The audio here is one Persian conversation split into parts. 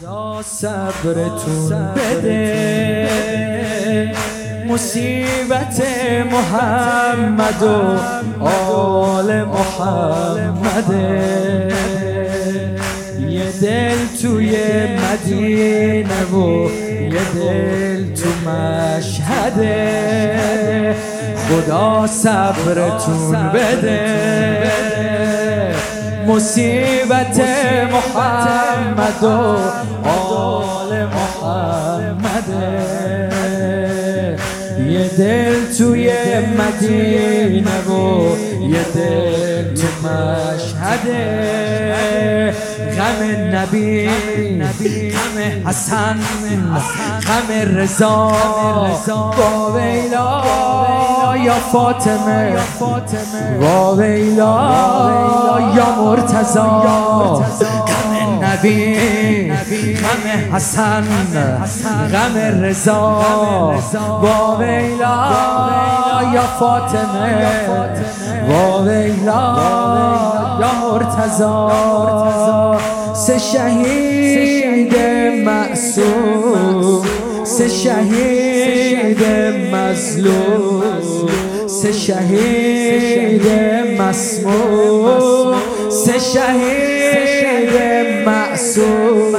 خدا صبرتون بده. مصیبت محمد و آل محمده یه دل توی مدینه و یه دل تو مشهده خدا صبرتون بده. مصیبت محمد و آل محمده یه دل توی مدینه و یه دل تو مشهده غم نبی غم حسن غم رضا. با ویلا یا فاطمه؟ با ویلا یا مرتضا غم نبی غم حسن غم رضا؟ با ویلا یا فاطمه؟ با ویلا یا مرتضا سه شهید معصوم. سه شهید مظلوم. سه شهید مسموم. سه شهید معصوم.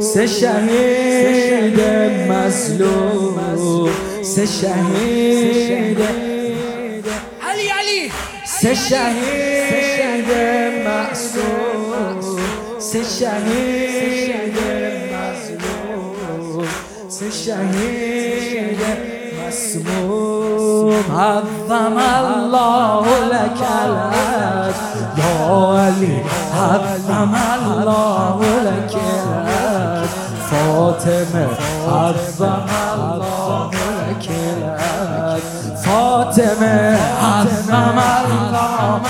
سه شهید مظلوم. سه شهید علی علی. سه شهید معصوم. سه شهید شهید مسموم. عظم الله لك الأجر یا علی عظم الله لك الأجر فاطمه عظم الله لك الأجر فاطمه عظم الله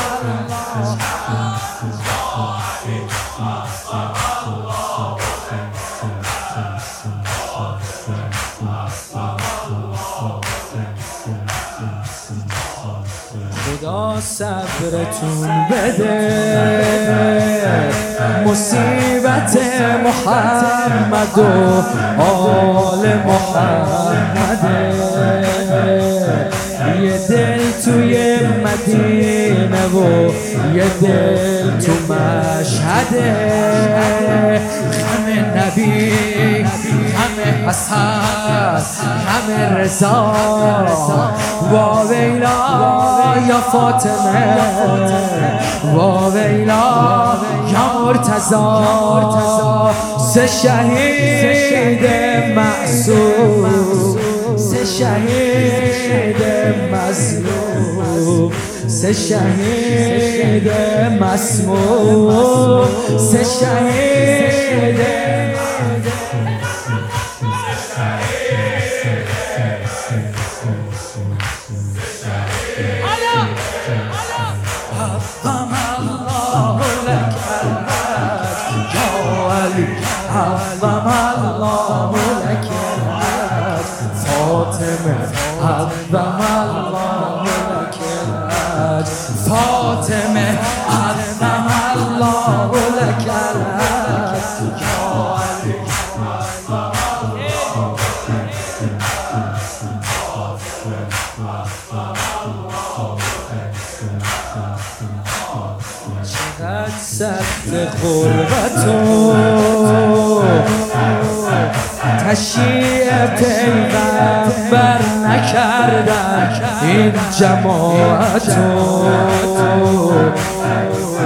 صبرتون بده. مصیبت محمد و آل محمده یه دل توی مدینه و یه دل تو مشهده غم نبی غم غم رضا. با ویلا یا فاطمه. با ویلا یا مرتضا سه شهید معصوم. سه شهید مظلوم سه شهید مسموم سه شهید عظم الله لك الأجر يا علي عظم الله لك الأجر فاطمة عظم الله لك الأجر فاطمة عظم الله لك الأجر غربت و تشییع پیغمبر نکردن این جماعت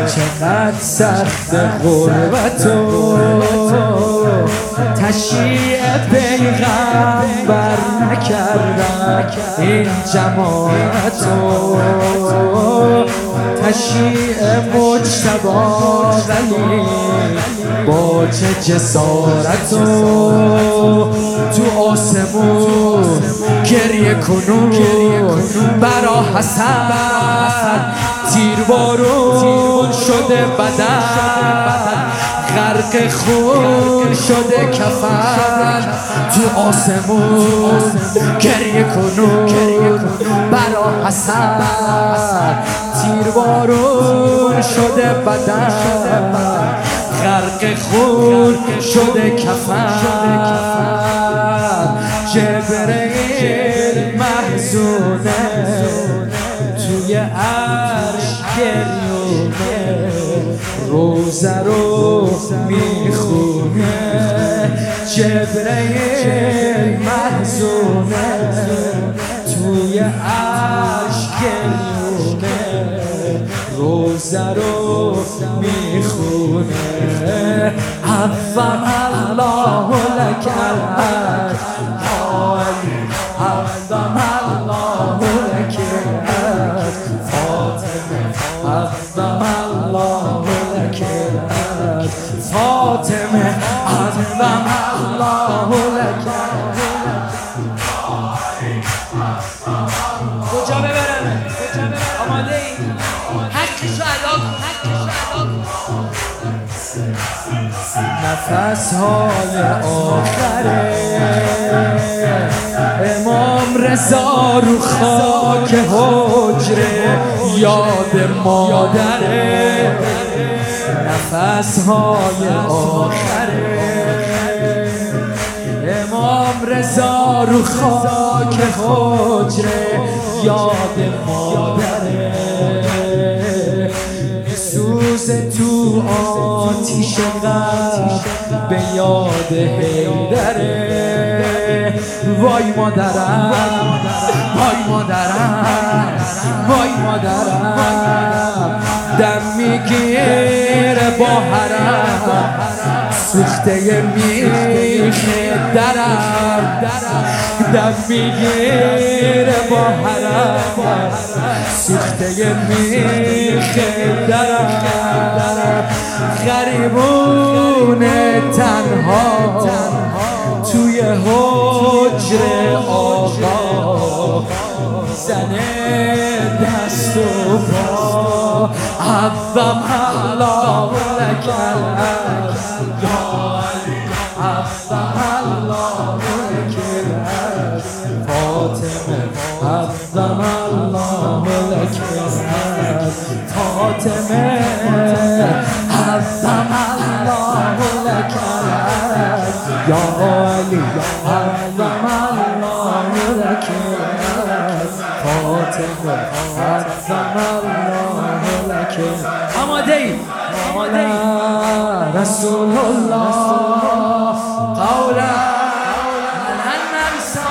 چقدر سخت غربت و تشییع پیغمبر نکردن این جماعت تشییع مجتبا ولی با چه جسارت و تو آسمون گریه کنون برا حسن. تیر بارون شده بدن. غرق خون شده کفن. تو آسمون گریه کنون. برا حسن تیر بارون شده بدن. غرق خون شده کفن. جبرئیل محزونه توی عرش گریونه. روزه رو می‌خونه. جبرئیل محزونه توی عرش روزه رو می‌خونه عظم الله لك الحج عظم الله الحج فاطمه عظم الله الحج فاطمه عظم الله نفس های آخره. امام رضا رو خاک حجره یاد مادره. نفس های آخره. امام رضا رو خاک حجره یاد مادره. تو آتیش غم به یاد حیدره. وای مادرم وای مادرم وای مادرم. دم می‌گیره با حرم سوخته میخ درم. دم می‌گیره با حرم سوخته میخ درم. غریبون تنها توی حجر آقا. زنه دست و پا. عظم الله الحج عظم الله الحج فاطمه عظم الله الحج فاطمه آماده رسول الله قولا لن ننسى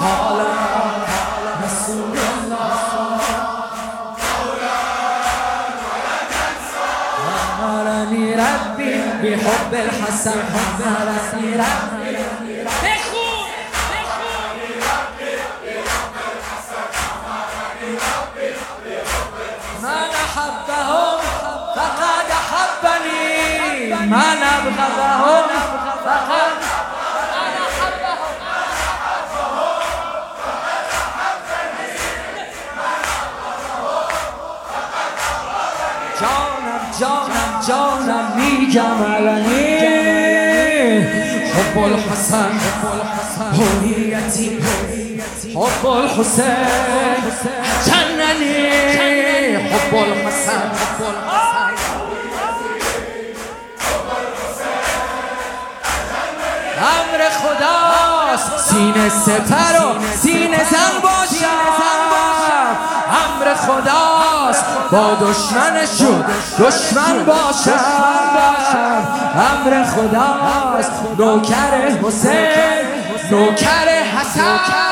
قال رسول الله أمرني ربي بحب الحسن أمرني ربي من أبغضهم فقد جانم جانم جانم میگم علنی حب الحسن هویتی حب الحسین جننی حب الحسن حب الحسن. امر خداست سینه سپر و سینه زن باشم. امر خداست. با دشمنشون دشمن باشم. امر خداست. نوکر حسین. نوکر حسن.